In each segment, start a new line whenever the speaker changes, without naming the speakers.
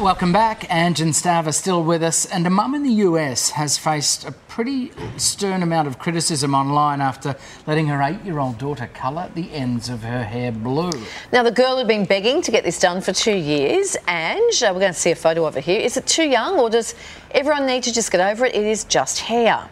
Welcome back. Ange and Stav are still with us, and a mum in the US has faced a pretty stern amount of criticism online after letting her eight year old daughter colour the ends of her hair blue.
Now, the girl had been begging to get this done for two years, and uh, we're going to see a photo of it here. Is it too young, or does everyone need to just get over it? It is just hair.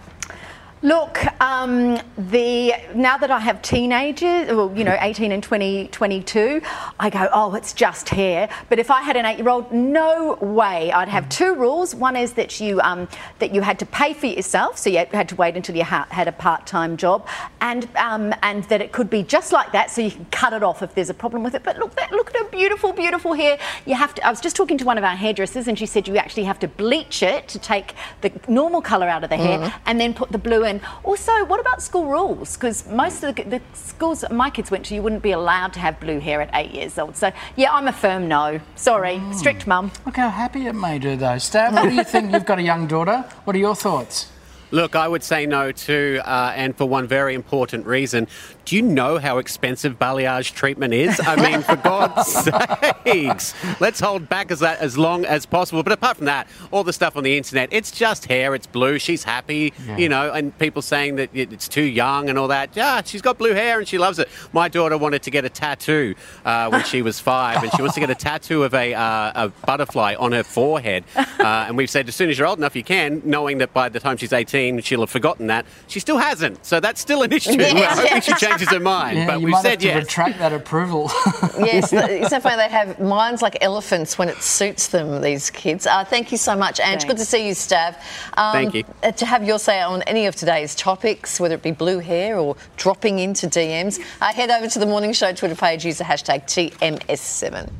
Look, um, the now that I have teenagers, well, you know, 18 and 20, 22, I go, oh, it's just hair. But if I had an eight-year-old, no way. I'd have two rules. One is that you um, that you had to pay for yourself, so you had to wait until you ha- had a part-time job, and um, and that it could be just like that, so you can cut it off if there's a problem with it. But look, that, look at her beautiful, beautiful hair. You have to. I was just talking to one of our hairdressers, and she said you actually have to bleach it to take the normal colour out of the hair, and then put the blue in. Also, what about school rules? Because most of the, the schools that my kids went to, you wouldn't be allowed to have blue hair at eight years old. So, yeah, I'm a firm no. Sorry, hmm. strict mum.
Look how happy it made her, though. Stav, what do you think? You've got a young daughter. What are your thoughts?
Look, I would say no too, uh, and for one very important reason. Do you know how expensive balayage treatment is? I mean, for God's sakes, let's hold back as that as long as possible. But apart from that, all the stuff on the internet, it's just hair. It's blue. She's happy, you know, and people saying that it's too young and all that. Yeah, she's got blue hair and she loves it. My daughter wanted to get a tattoo uh, when she was five, and she wants to get a tattoo of a, uh, a butterfly on her forehead. Uh, and we've said as soon as you're old enough, you can, knowing that by the time she's 18, she'll have forgotten that. She still hasn't, so that's still an issue.
Yes.
Hopefully, she changes her mind.
Yeah,
but
you
we've
might
said
have to
yes.
retract that approval.
Yes, it's so funny. They have minds like elephants when it suits them, these kids. Uh, thank you so much, Ange. Good to see you, Stav. Um,
Thank you.
uh, To have your say on any of today's topics, whether it be blue hair or dropping into DMs, uh, head over to the Morning Show Twitter page, use the hashtag TMS7.